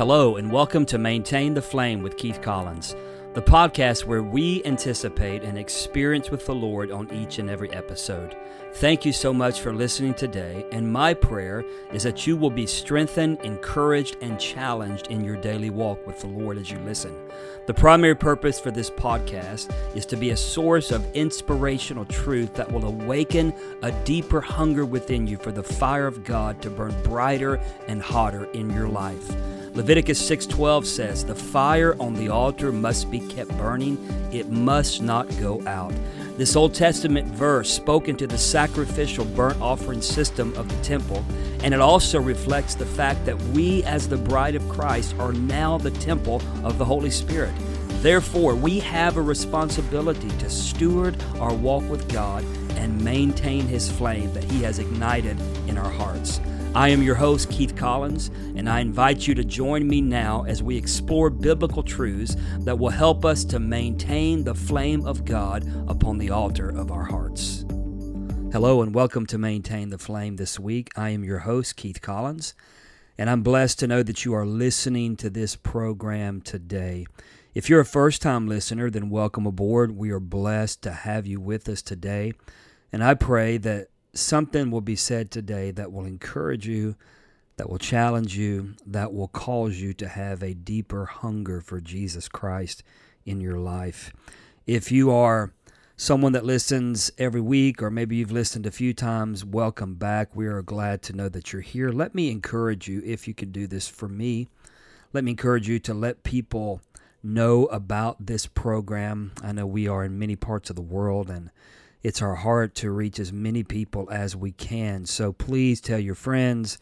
Hello, and welcome to Maintain the Flame with Keith Collins, the podcast where we anticipate an experience with the Lord on each and every episode. Thank you so much for listening today, and my prayer is that you will be strengthened, encouraged, and challenged in your daily walk with the Lord as you listen. The primary purpose for this podcast is to be a source of inspirational truth that will awaken a deeper hunger within you for the fire of God to burn brighter and hotter in your life. Leviticus 6:12 says, "The fire on the altar must be kept burning; it must not go out." This Old Testament verse spoke into the sacrificial burnt offering system of the temple, and it also reflects the fact that we as the bride of Christ are now the temple of the Holy Spirit. Therefore, we have a responsibility to steward our walk with God and maintain his flame that he has ignited in our hearts. I am your host, Keith Collins, and I invite you to join me now as we explore biblical truths that will help us to maintain the flame of God upon the altar of our hearts. Hello, and welcome to Maintain the Flame this week. I am your host, Keith Collins, and I'm blessed to know that you are listening to this program today. If you're a first time listener, then welcome aboard. We are blessed to have you with us today. And I pray that something will be said today that will encourage you, that will challenge you, that will cause you to have a deeper hunger for Jesus Christ in your life. If you are someone that listens every week, or maybe you've listened a few times, welcome back. We are glad to know that you're here. Let me encourage you, if you can do this for me, let me encourage you to let people know about this program. I know we are in many parts of the world and it's our heart to reach as many people as we can. So please tell your friends,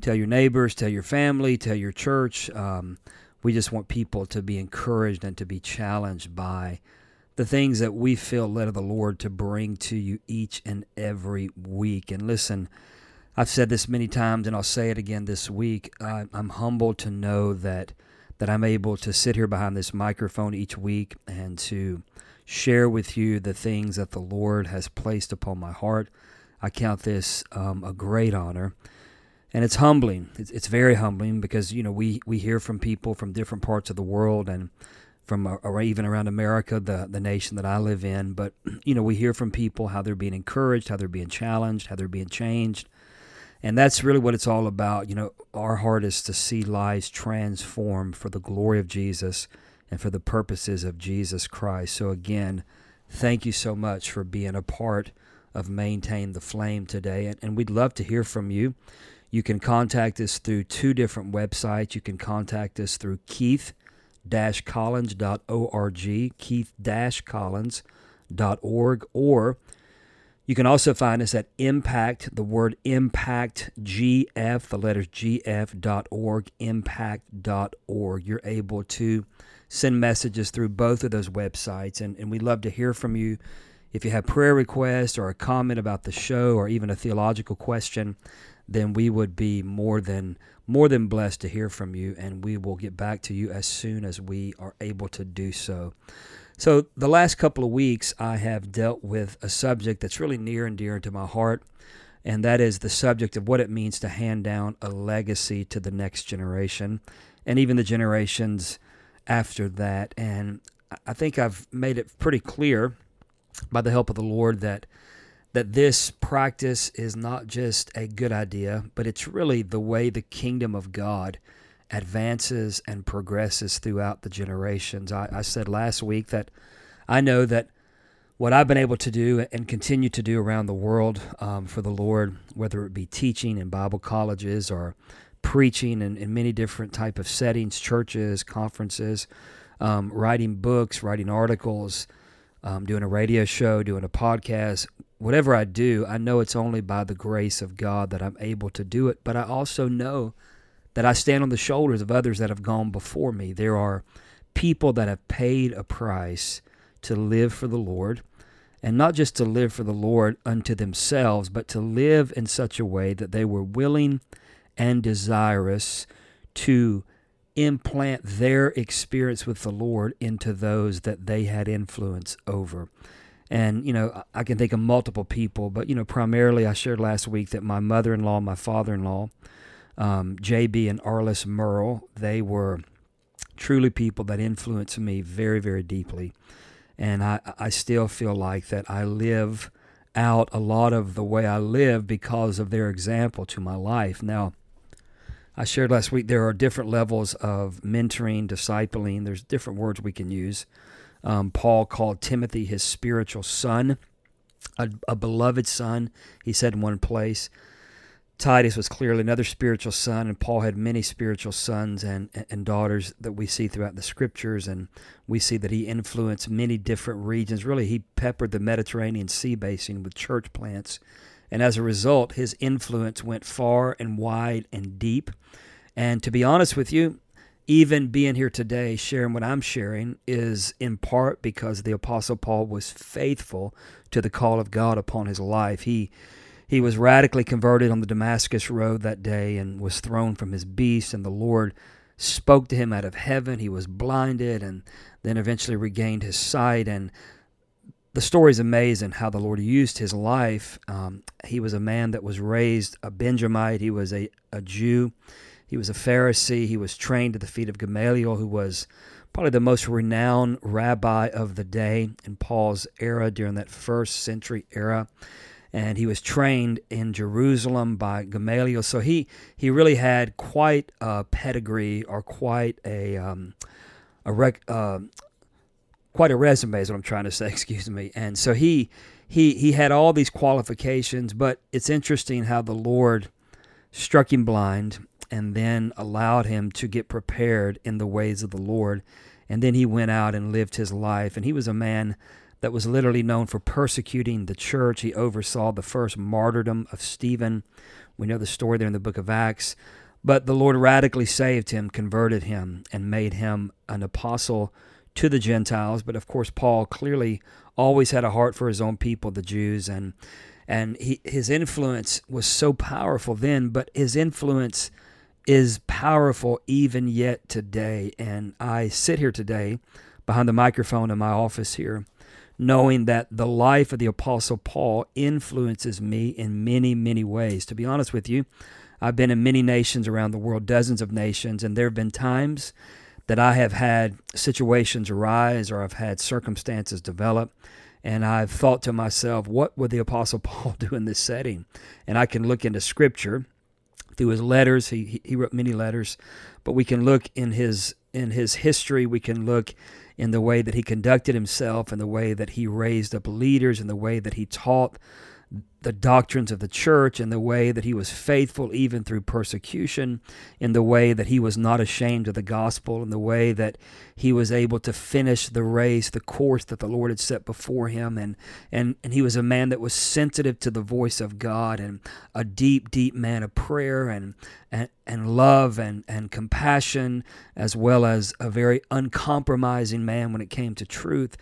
tell your neighbors, tell your family, tell your church. Um, we just want people to be encouraged and to be challenged by the things that we feel led of the Lord to bring to you each and every week. And listen, I've said this many times, and I'll say it again this week. I'm humbled to know that that I'm able to sit here behind this microphone each week and to share with you the things that the Lord has placed upon my heart. I count this um, a great honor. And it's humbling. It's, it's, very humbling because, you know, we, we hear from people from different parts of the world and from uh, or even around America, the, the nation that I live in. But, you know, we hear from people how they're being encouraged, how they're being challenged, how they're being changed. And that's really what it's all about. You know, our heart is to see lives transformed for the glory of Jesus and for the purposes of Jesus Christ. So, again, thank you so much for being a part of Maintain the Flame today. And, and we'd love to hear from you. You can contact us through two different websites. You can contact us through Keith collins.org, keith collins.org, or you can also find us at impact, the word impact, GF, the letters GF.org, impact.org. You're able to send messages through both of those websites. And, and we'd love to hear from you. If you have prayer requests or a comment about the show or even a theological question, then we would be more than more than blessed to hear from you and we will get back to you as soon as we are able to do so. So, the last couple of weeks, I have dealt with a subject that's really near and dear to my heart, and that is the subject of what it means to hand down a legacy to the next generation and even the generations after that. And I think I've made it pretty clear by the help of the Lord that that this practice is not just a good idea, but it's really the way the kingdom of God advances and progresses throughout the generations. I, I said last week that I know that what I've been able to do and continue to do around the world um, for the Lord, whether it be teaching in Bible colleges or preaching in, in many different type of settings, churches, conferences, um, writing books, writing articles, um, doing a radio show, doing a podcast, whatever I do, I know it's only by the grace of God that I'm able to do it. But I also know that I stand on the shoulders of others that have gone before me. There are people that have paid a price to live for the Lord. And not just to live for the Lord unto themselves, but to live in such a way that they were willing and desirous to implant their experience with the Lord into those that they had influence over. And, you know, I can think of multiple people, but, you know, primarily I shared last week that my mother in law, my father in law, um, J.B. and Arliss Merle. They were truly people that influenced me very, very deeply. And I, I still feel like that I live out a lot of the way I live because of their example to my life. Now, I shared last week there are different levels of mentoring, discipling. There's different words we can use. Um, Paul called Timothy his spiritual son, a, a beloved son, he said in one place. Titus was clearly another spiritual son, and Paul had many spiritual sons and, and daughters that we see throughout the scriptures. And we see that he influenced many different regions. Really, he peppered the Mediterranean Sea basin with church plants. And as a result, his influence went far and wide and deep. And to be honest with you, even being here today, sharing what I'm sharing, is in part because the Apostle Paul was faithful to the call of God upon his life. He he was radically converted on the Damascus road that day and was thrown from his beast, and the Lord spoke to him out of heaven. He was blinded and then eventually regained his sight. And the story is amazing how the Lord used his life. Um, he was a man that was raised a Benjamite, he was a, a Jew, he was a Pharisee, he was trained at the feet of Gamaliel, who was probably the most renowned rabbi of the day in Paul's era during that first century era and he was trained in Jerusalem by Gamaliel. So he he really had quite a pedigree or quite a um, a rec, uh, quite a resume is what I'm trying to say. Excuse me. And so he he he had all these qualifications, but it's interesting how the Lord struck him blind and then allowed him to get prepared in the ways of the Lord. And then he went out and lived his life. And he was a man that was literally known for persecuting the church. He oversaw the first martyrdom of Stephen. We know the story there in the book of Acts. But the Lord radically saved him, converted him, and made him an apostle to the Gentiles. But of course, Paul clearly always had a heart for his own people, the Jews, and and he, his influence was so powerful then. But his influence is powerful even yet today. And I sit here today behind the microphone in my office here knowing that the life of the Apostle Paul influences me in many, many ways. To be honest with you, I've been in many nations around the world, dozens of nations, and there have been times that I have had situations arise or I've had circumstances develop. And I've thought to myself, what would the Apostle Paul do in this setting? And I can look into Scripture through his letters. He, he wrote many letters, but we can look in his in his history. We can look in the way that he conducted himself, in the way that he raised up leaders, in the way that he taught the doctrines of the church in the way that he was faithful even through persecution, in the way that he was not ashamed of the gospel, in the way that he was able to finish the race, the course that the Lord had set before him. And, and, and he was a man that was sensitive to the voice of God and a deep, deep man of prayer and, and, and love and, and compassion, as well as a very uncompromising man when it came to truth.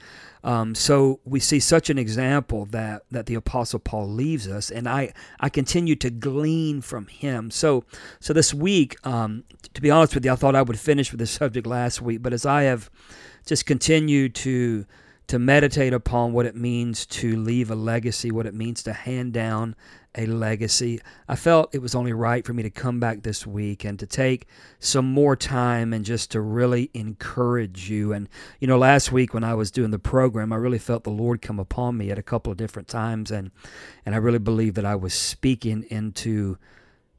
Um, so we see such an example that that the Apostle Paul us, and I I continue to glean from him. So so this week, um, to be honest with you, I thought I would finish with this subject last week, but as I have just continued to to meditate upon what it means to leave a legacy, what it means to hand down a legacy. I felt it was only right for me to come back this week and to take some more time and just to really encourage you. And, you know, last week when I was doing the program, I really felt the Lord come upon me at a couple of different times. And, and I really believe that I was speaking into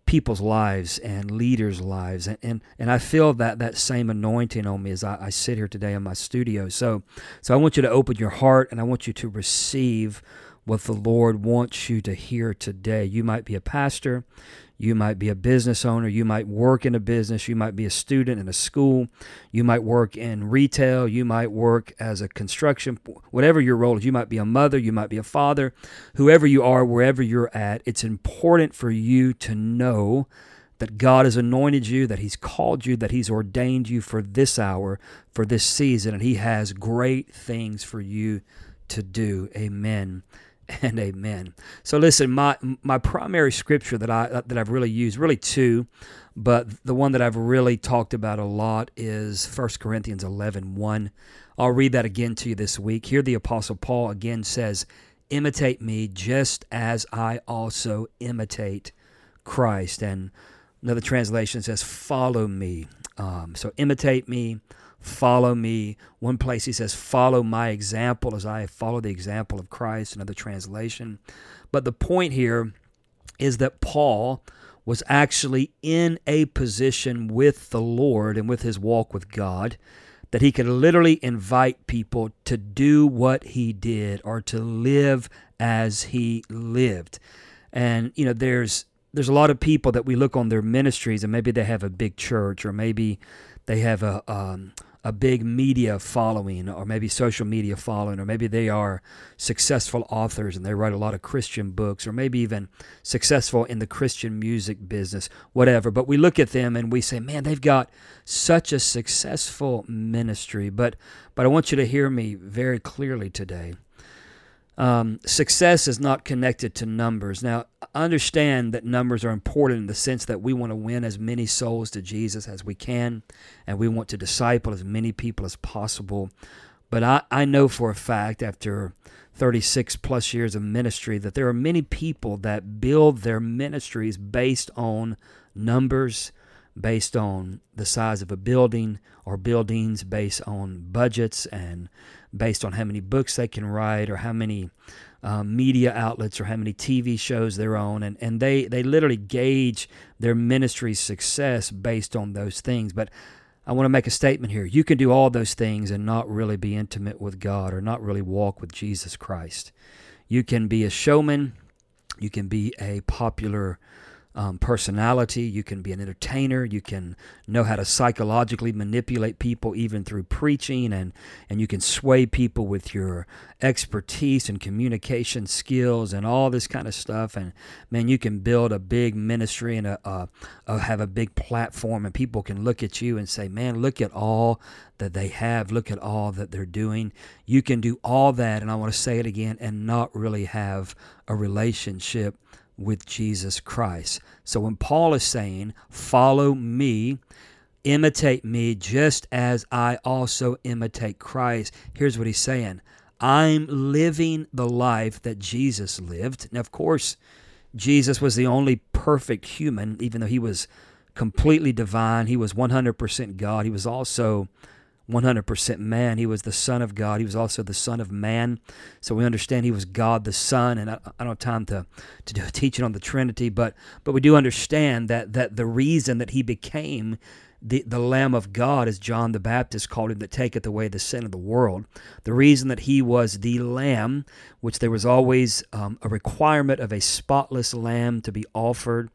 people's lives and leaders' lives. And, and, and I feel that, that same anointing on me as I, I sit here today in my studio. So, so I want you to open your heart and I want you to receive what the Lord wants you to hear today. You might be a pastor, you might be a business owner, you might work in a business, you might be a student in a school, you might work in retail, you might work as a construction, whatever your role is. You might be a mother, you might be a father, whoever you are, wherever you're at. It's important for you to know that God has anointed you, that He's called you, that He's ordained you for this hour, for this season, and He has great things for you to do. Amen and amen. So listen, my my primary scripture that I that I've really used, really two, but the one that I've really talked about a lot is 1 Corinthians 11, 1. I'll read that again to you this week. Here the apostle Paul again says, "Imitate me just as I also imitate Christ." And Another translation says, Follow me. Um, so imitate me, follow me. One place he says, Follow my example as I follow the example of Christ. Another translation. But the point here is that Paul was actually in a position with the Lord and with his walk with God that he could literally invite people to do what he did or to live as he lived. And you know, there's there's a lot of people that we look on their ministries and maybe they have a big church or maybe they have a um, a big media following or maybe social media following or maybe they are successful authors and they write a lot of Christian books or maybe even successful in the Christian music business whatever. But we look at them and we say man they've got such a successful ministry. But but I want you to hear me very clearly today um, success is not connected to numbers. Now, understand that numbers are important in the sense that we want to win as many souls to Jesus as we can, and we want to disciple as many people as possible. But I, I know for a fact, after 36 plus years of ministry, that there are many people that build their ministries based on numbers, based on the size of a building, or buildings based on budgets and based on how many books they can write or how many um, media outlets or how many TV shows they're on. And, and they, they literally gauge their ministry's success based on those things. But I want to make a statement here. You can do all those things and not really be intimate with God or not really walk with Jesus Christ. You can be a showman, you can be a popular um, personality. You can be an entertainer. You can know how to psychologically manipulate people, even through preaching, and and you can sway people with your expertise and communication skills and all this kind of stuff. And man, you can build a big ministry and a, a, a have a big platform, and people can look at you and say, "Man, look at all that they have. Look at all that they're doing." You can do all that, and I want to say it again, and not really have a relationship with Jesus Christ. So when Paul is saying, Follow me, imitate me just as I also imitate Christ, here's what he's saying I'm living the life that Jesus lived. Now, of course, Jesus was the only perfect human, even though he was completely divine. He was 100% God. He was also 100% man. He was the Son of God. He was also the Son of man. So we understand he was God the Son. And I, I don't have time to, to do a teaching on the Trinity, but, but we do understand that, that the reason that he became the, the Lamb of God, as John the Baptist called him, that taketh away the sin of the world. The reason that he was the Lamb, which there was always um, a requirement of a spotless lamb to be offered,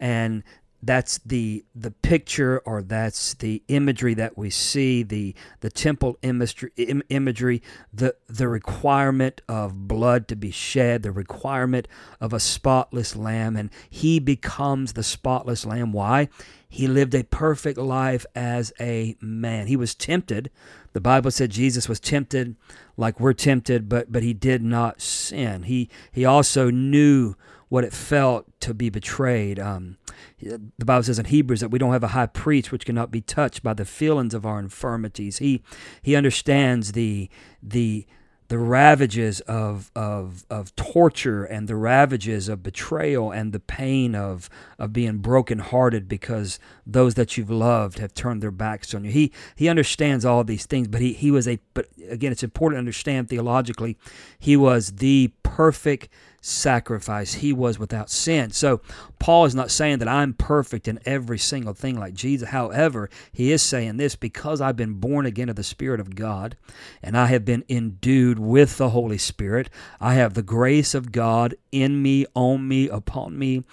and that's the the picture or that's the imagery that we see the the temple imagery imagery the the requirement of blood to be shed the requirement of a spotless lamb and he becomes the spotless lamb. Why? He lived a perfect life as a man. He was tempted. The bible said jesus was tempted like we're tempted but but he did not sin. He he also knew what it felt to be betrayed. Um, the Bible says in Hebrews that we don't have a high priest which cannot be touched by the feelings of our infirmities. He he understands the the the ravages of, of, of torture and the ravages of betrayal and the pain of, of being brokenhearted because those that you've loved have turned their backs on you. He, he understands all these things, but he, he was a, but again, it's important to understand theologically, he was the perfect sacrifice. He was without sin. So Paul is not saying that I'm perfect in every single thing like Jesus. However, he is saying this because I've been born again of the Spirit of God and I have been endued with the Holy Spirit. I have the grace of God in me, on me, upon me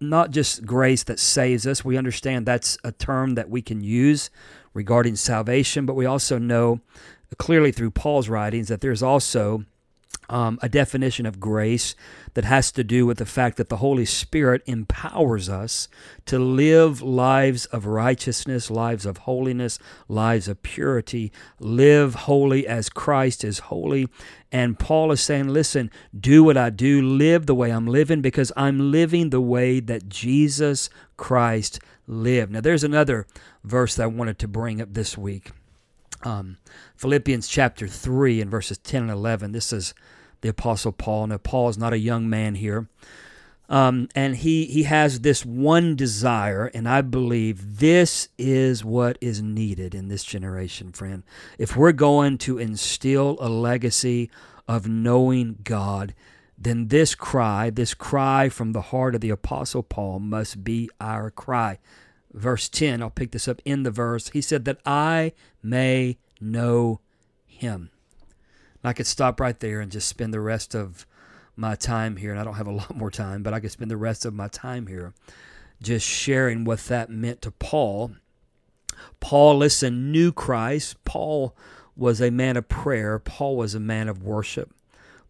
not just grace that saves us. We understand that's a term that we can use regarding salvation, but we also know clearly through Paul's writings that there's also um, a definition of grace that has to do with the fact that the Holy Spirit empowers us to live lives of righteousness, lives of holiness, lives of purity, live holy as Christ is holy. And Paul is saying, listen, do what I do, live the way I'm living because I'm living the way that Jesus Christ lived. Now, there's another verse that I wanted to bring up this week. Um, Philippians chapter 3 and verses 10 and 11. This is the Apostle Paul. Now, Paul is not a young man here. Um, and he, he has this one desire, and I believe this is what is needed in this generation, friend. If we're going to instill a legacy of knowing God, then this cry, this cry from the heart of the Apostle Paul, must be our cry. Verse 10, I'll pick this up in the verse. He said, That I may know him. I could stop right there and just spend the rest of my time here, and I don't have a lot more time, but I could spend the rest of my time here just sharing what that meant to Paul. Paul, listen, knew Christ. Paul was a man of prayer. Paul was a man of worship.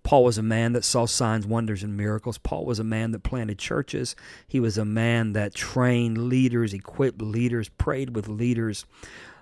Paul was a man that saw signs, wonders, and miracles. Paul was a man that planted churches. He was a man that trained leaders, equipped leaders, prayed with leaders.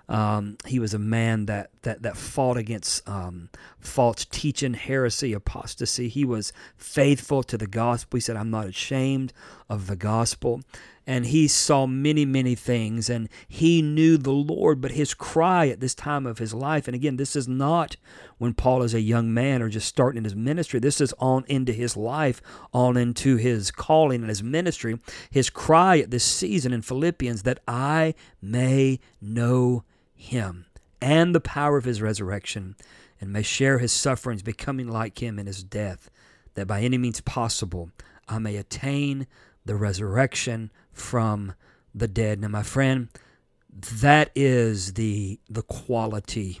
Um, he was a man that that that fought against um, false teaching, heresy, apostasy. He was faithful to the gospel. He said, "I'm not ashamed of the gospel." And he saw many, many things, and he knew the Lord. But his cry at this time of his life, and again, this is not when Paul is a young man or just starting in his ministry. This is on into his life, on into his calling and his ministry. His cry at this season in Philippians that I may know him and the power of his resurrection, and may share his sufferings, becoming like him in his death, that by any means possible I may attain the resurrection from the dead. Now, my friend, that is the the quality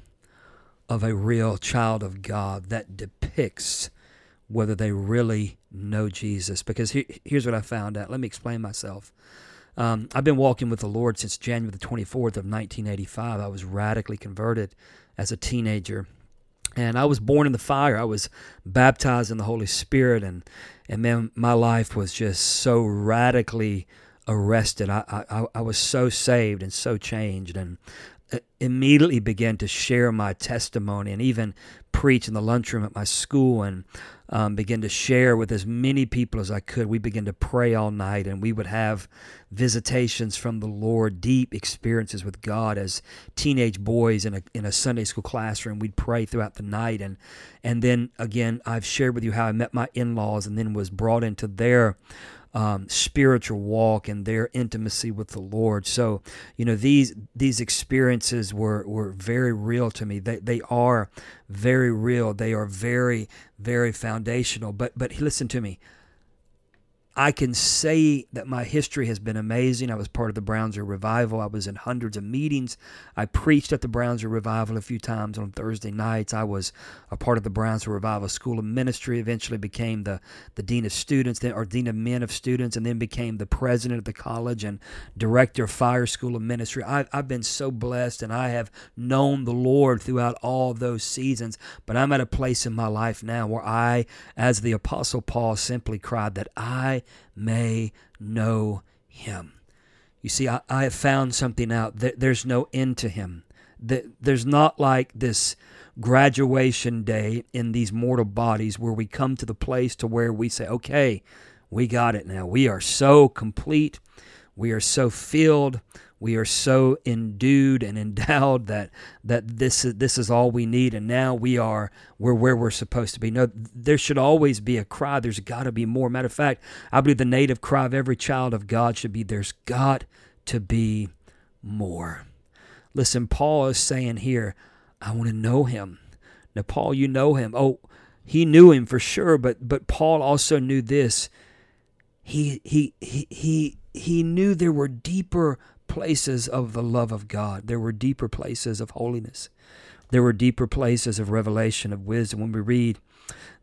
of a real child of God that depicts whether they really know Jesus. Because here's what I found out. Let me explain myself. Um, I've been walking with the Lord since January the 24th of 1985. I was radically converted as a teenager. And I was born in the fire. I was baptized in the Holy Spirit, and and man, my life was just so radically arrested. I I, I was so saved and so changed, and uh, immediately began to share my testimony, and even preach in the lunchroom at my school, and um, begin to share with as many people as I could. We began to pray all night, and we would have visitations from the Lord, deep experiences with God as teenage boys in a in a Sunday school classroom. We'd pray throughout the night, and and then again, I've shared with you how I met my in laws, and then was brought into their um, spiritual walk and their intimacy with the Lord. So, you know, these these experiences were were very real to me. They they are very real. They are very very foundational. But but listen to me. I can say that my history has been amazing. I was part of the Brownsville Revival. I was in hundreds of meetings. I preached at the Brownsville Revival a few times on Thursday nights. I was a part of the Brownsville Revival School of Ministry, eventually became the, the Dean of Students, then, or Dean of Men of Students, and then became the president of the college and director of Fire School of Ministry. I, I've been so blessed and I have known the Lord throughout all those seasons. But I'm at a place in my life now where I, as the Apostle Paul, simply cried that I may know him. You see, I, I have found something out. There's no end to him. There's not like this graduation day in these mortal bodies where we come to the place to where we say, okay, we got it now. We are so complete. We are so filled we are so endued and endowed that that this is this is all we need. And now we are we're where we're supposed to be. No there should always be a cry. There's got to be more. Matter of fact i believe the native cry of every child of god should be there's got to be more. Listen paul is saying here i want to know him. Now paul you know him. Oh he knew him for sure but but paul also knew this. He he he he, he knew there were deeper places of the love of God. There were deeper places of holiness. There were deeper places of revelation of wisdom. When we read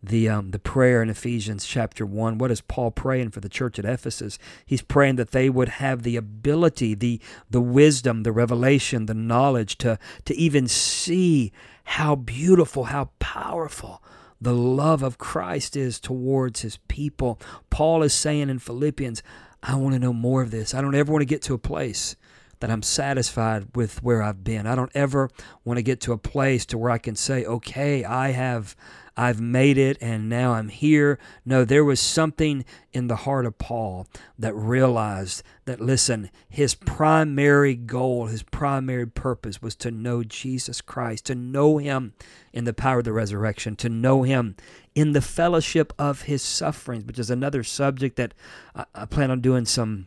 the um, the prayer in Ephesians chapter one, what is Paul praying for the church at Ephesus? He's praying that they would have the ability, the the wisdom, the revelation, the knowledge to to even see how beautiful, how powerful the love of Christ is towards his people. Paul is saying in Philippians, I want to know more of this. I don't ever want to get to a place that I'm satisfied with where I've been. I don't ever want to get to a place to where I can say, "Okay, I have I've made it and now I'm here." No, there was something in the heart of Paul that realized that listen, his primary goal, his primary purpose was to know Jesus Christ, to know him in the power of the resurrection, to know him in the fellowship of his sufferings, which is another subject that I, I plan on doing some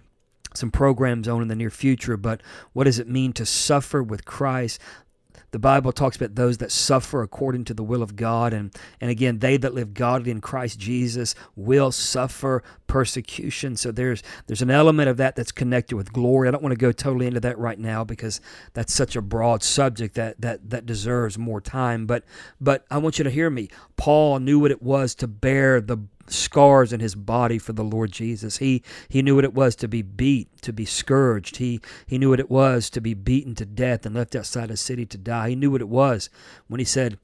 some programs on in the near future. But what does it mean to suffer with Christ? The Bible talks about those that suffer according to the will of God. And, and again, they that live godly in Christ Jesus will suffer persecution. So there's there's an element of that that's connected with glory. I don't want to go totally into that right now because that's such a broad subject that that that deserves more time. But but I want you to hear me. Paul knew what it was to bear the scars in his body for the Lord Jesus. He he knew what it was to be beat, to be scourged. He he knew what it was to be beaten to death and left outside a city to die. He knew what it was when he said,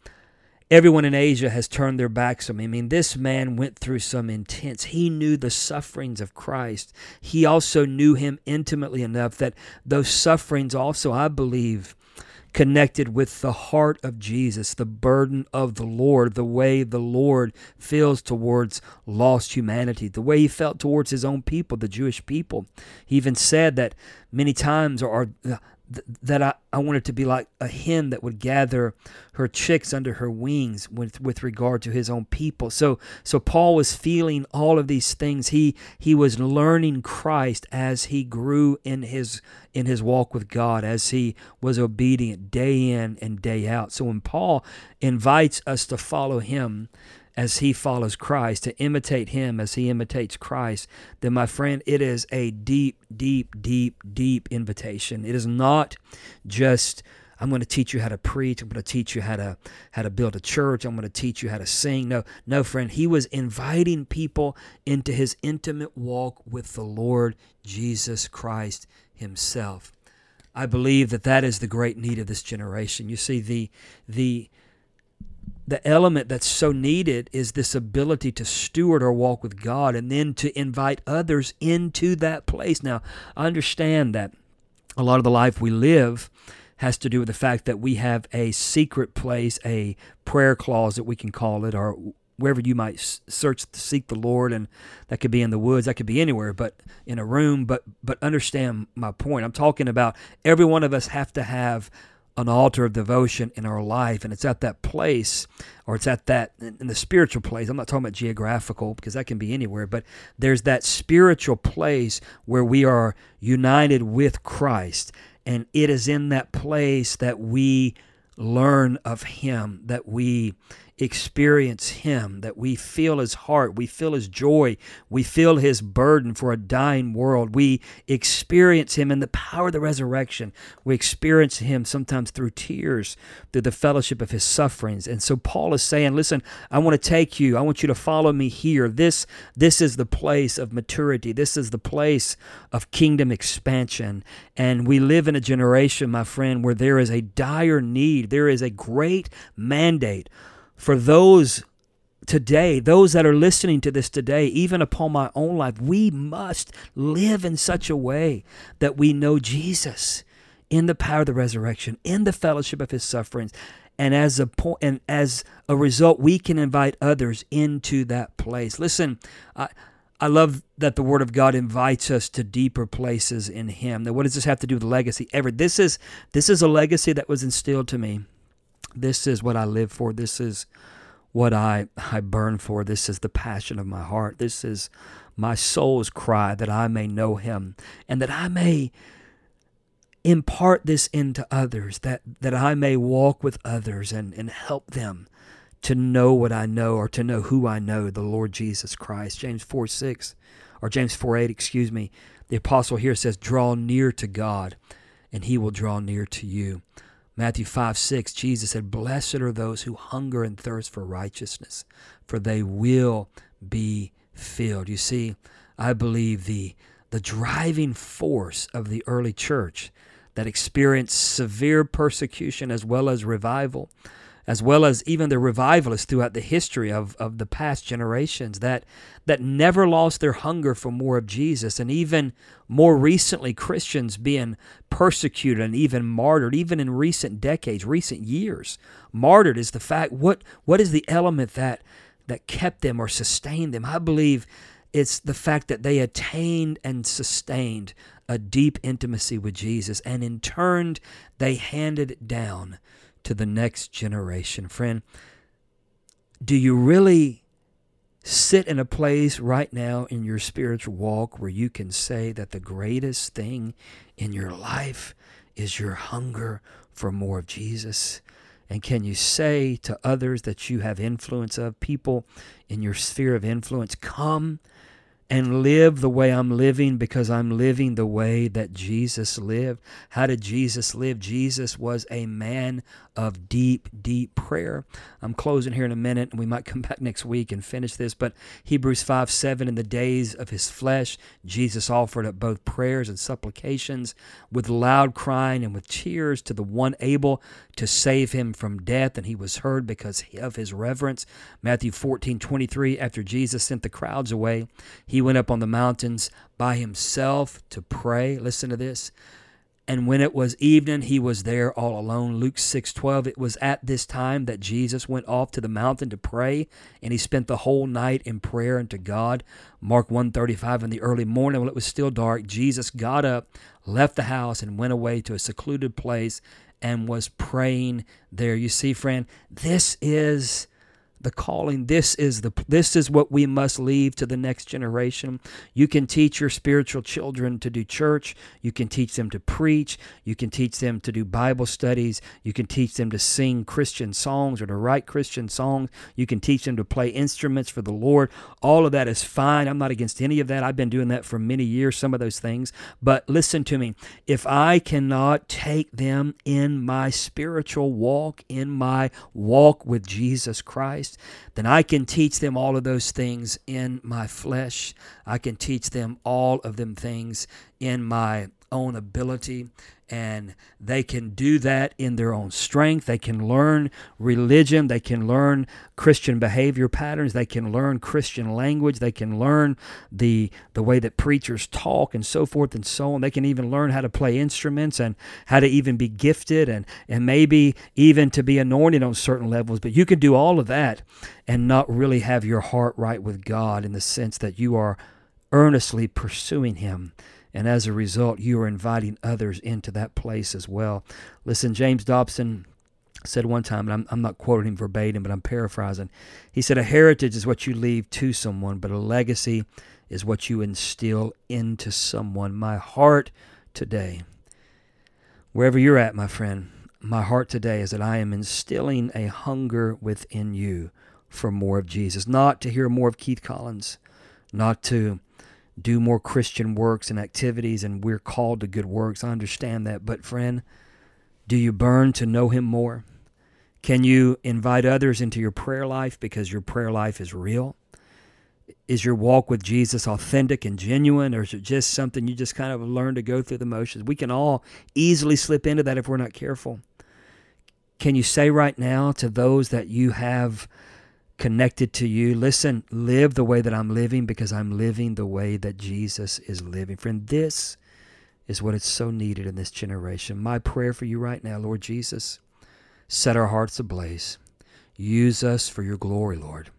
Everyone in Asia has turned their backs on me. I mean, this man went through some intense. He knew the sufferings of Christ. He also knew him intimately enough that those sufferings also, I believe, connected with the heart of Jesus, the burden of the Lord, the way the Lord feels towards lost humanity, the way he felt towards his own people, the Jewish people. He even said that many times, or, uh, that I, I wanted to be like a hen that would gather her chicks under her wings with, with regard to his own people. So so Paul was feeling all of these things. He he was learning Christ as he grew in his in his walk with God, as he was obedient day in and day out. So when Paul invites us to follow him, as he follows Christ, to imitate him as he imitates Christ, then, my friend, it is a deep, deep, deep, deep invitation. It is not just. I'm going to teach you how to preach. I'm going to teach you how to how to build a church. I'm going to teach you how to sing. No, no, friend. He was inviting people into his intimate walk with the Lord Jesus Christ himself. I believe that that is the great need of this generation. You see, the the the element that's so needed is this ability to steward our walk with God and then to invite others into that place. Now, I understand that a lot of the life we live has to do with the fact that we have a secret place, a prayer closet, we can call it, or wherever you might search to seek the Lord, and that could be in the woods, that could be anywhere, but in a room. But but understand my point. I'm talking about every one of us have to have an altar of devotion in our life and it's at that place or it's at that in the spiritual place i'm not talking about geographical because that can be anywhere but there's that spiritual place where we are united with christ and it is in that place that we learn of him that we experience Him, that we feel His heart, we feel His joy, we feel His burden for a dying world. We experience Him in the power of the resurrection. We experience Him sometimes through tears, through the fellowship of His sufferings. And so Paul is saying, listen, I want to take you, I want you to follow me here. This, this is the place of maturity, this is the place of kingdom expansion. And we live in a generation, my friend, where there is a dire need, there is a great mandate for those today, those that are listening to this today, even upon my own life, we must live in such a way that we know Jesus in the power of the resurrection, in the fellowship of his sufferings. And as a point, and as a result, we can invite others into that place. Listen, I, I love that the Word of God invites us to deeper places in Him. Now, what does this have to do with legacy? Ever, this is this is a legacy that was instilled to me this is what I live for. This is what I, I burn for. This is the passion of my heart. This is my soul's cry that I may know him and that I may impart this into others, that, that I may walk with others and, and help them to know what I know or to know who I know, the Lord Jesus Christ. James 4 6, or James 4 8, excuse me. The apostle here says, Draw near to God, and he will draw near to you. Matthew 5 6, Jesus said, Blessed are those who hunger and thirst for righteousness, for they will be filled. You see, I believe the, the driving force of the early church that experienced severe persecution as well as revival as well as even the revivalists throughout the history of, of the past generations that that never lost their hunger for more of Jesus. And even more recently Christians being persecuted and even martyred even in recent decades recent years martyred is the fact what what is the element that that kept them or sustained them? I believe it's the fact that they attained and sustained a deep intimacy with Jesus and in turn they handed down to the next generation. Friend, do you really sit in a place right now in your spiritual walk where you can say that the greatest thing in your life is your hunger for more of Jesus? And can you say to others that you have influence of, people in your sphere of influence, come and live the way I'm living because I'm living the way that Jesus lived. How did Jesus live? Jesus was a man of deep, deep prayer. I'm closing here in a minute, and we might come back next week and finish this. But Hebrews 5 7, in the days of his flesh, Jesus offered up both prayers and supplications with loud crying and with tears to the one able to save him from death, and he was heard because of his reverence. Matthew 14 23, after Jesus sent the crowds away, he went up on the mountains by himself to pray. Listen to this. And when it was evening, he was there all alone. Luke 6:12. It was at this time that Jesus went off to the mountain to pray, and he spent the whole night in prayer unto God. Mark 135 in the early morning while it was still dark, Jesus got up, left the house and went away to a secluded place and was praying there. You see, friend, this is the calling. This is the this is what we must leave to the next generation. You can teach your spiritual children to do church. You can teach them to preach. You can teach them to do bible studies. You can teach them to sing christian songs or to write christian songs. You can teach them to play instruments for the lord. All of that is fine. I'm not against any of that. I've been doing that for many years some of those things. But listen to me. If i cannot take them in my spiritual walk in my walk with jesus christ Christ, then I can teach them all of those things in my flesh. I can teach them all of them things in my own ability and they can do that in their own strength. They can learn religion. They can learn Christian behavior patterns. They can learn Christian language. They can learn the the way that preachers talk and so forth and so on. They can even learn how to play instruments and how to even be gifted and and maybe even to be anointed on certain levels. But you can do all of that and not really have your heart right with God in the sense that you are earnestly pursuing Him and as a result, you are inviting others into that place as well. Listen, James Dobson said one time, and I'm, I'm not quoting him verbatim, but I'm paraphrasing. He said, A heritage is what you leave to someone, but a legacy is what you instill into someone. My heart today, wherever you're at, my friend, my heart today is that I am instilling a hunger within you for more of Jesus, not to hear more of Keith Collins, not to do more Christian works and activities, and we're called to good works. I understand that. But, friend, do you burn to know Him more? Can you invite others into your prayer life because your prayer life is real? Is your walk with Jesus authentic and genuine, or is it just something you just kind of learn to go through the motions? We can all easily slip into that if we're not careful. Can you say right now to those that you have connected to you. Listen, live the way that I'm living because I'm living the way that Jesus is living. Friend, this is what is so needed in this generation. My prayer for you right now, Lord Jesus, set our hearts ablaze. Use us for your glory, Lord.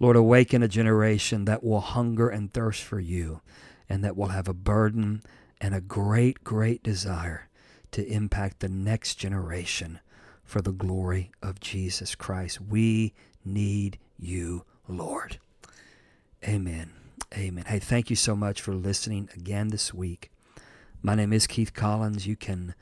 Lord, awaken a generation that will hunger and thirst for you and that will have a burden and a great, great desire to impact the next generation for the glory of Jesus Christ. We need you, Lord. Amen. Amen. Hey, thank you so much for listening again this week. My name is Keith Collins. You can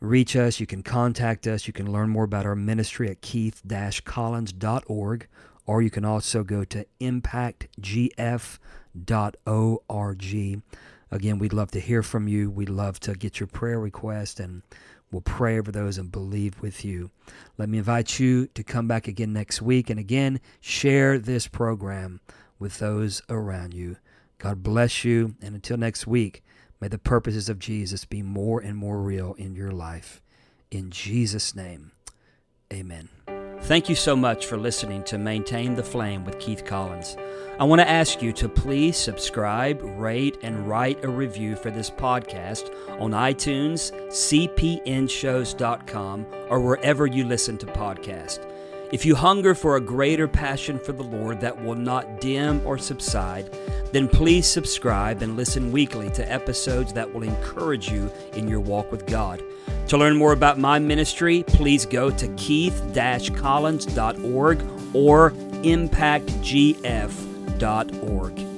reach us, you can contact us, you can learn more about our ministry at keith-collins.org, or you can also go to impactgf.org. Again, we'd love to hear from you. We'd love to get your prayer request and We'll pray over those and believe with you. Let me invite you to come back again next week and again share this program with those around you. God bless you. And until next week, may the purposes of Jesus be more and more real in your life. In Jesus' name, amen. Thank you so much for listening to Maintain the Flame with Keith Collins. I want to ask you to please subscribe, rate, and write a review for this podcast on iTunes, cpnshows.com, or wherever you listen to podcasts. If you hunger for a greater passion for the Lord that will not dim or subside, then please subscribe and listen weekly to episodes that will encourage you in your walk with God. To learn more about my ministry, please go to keith-collins.org or impactgf.org.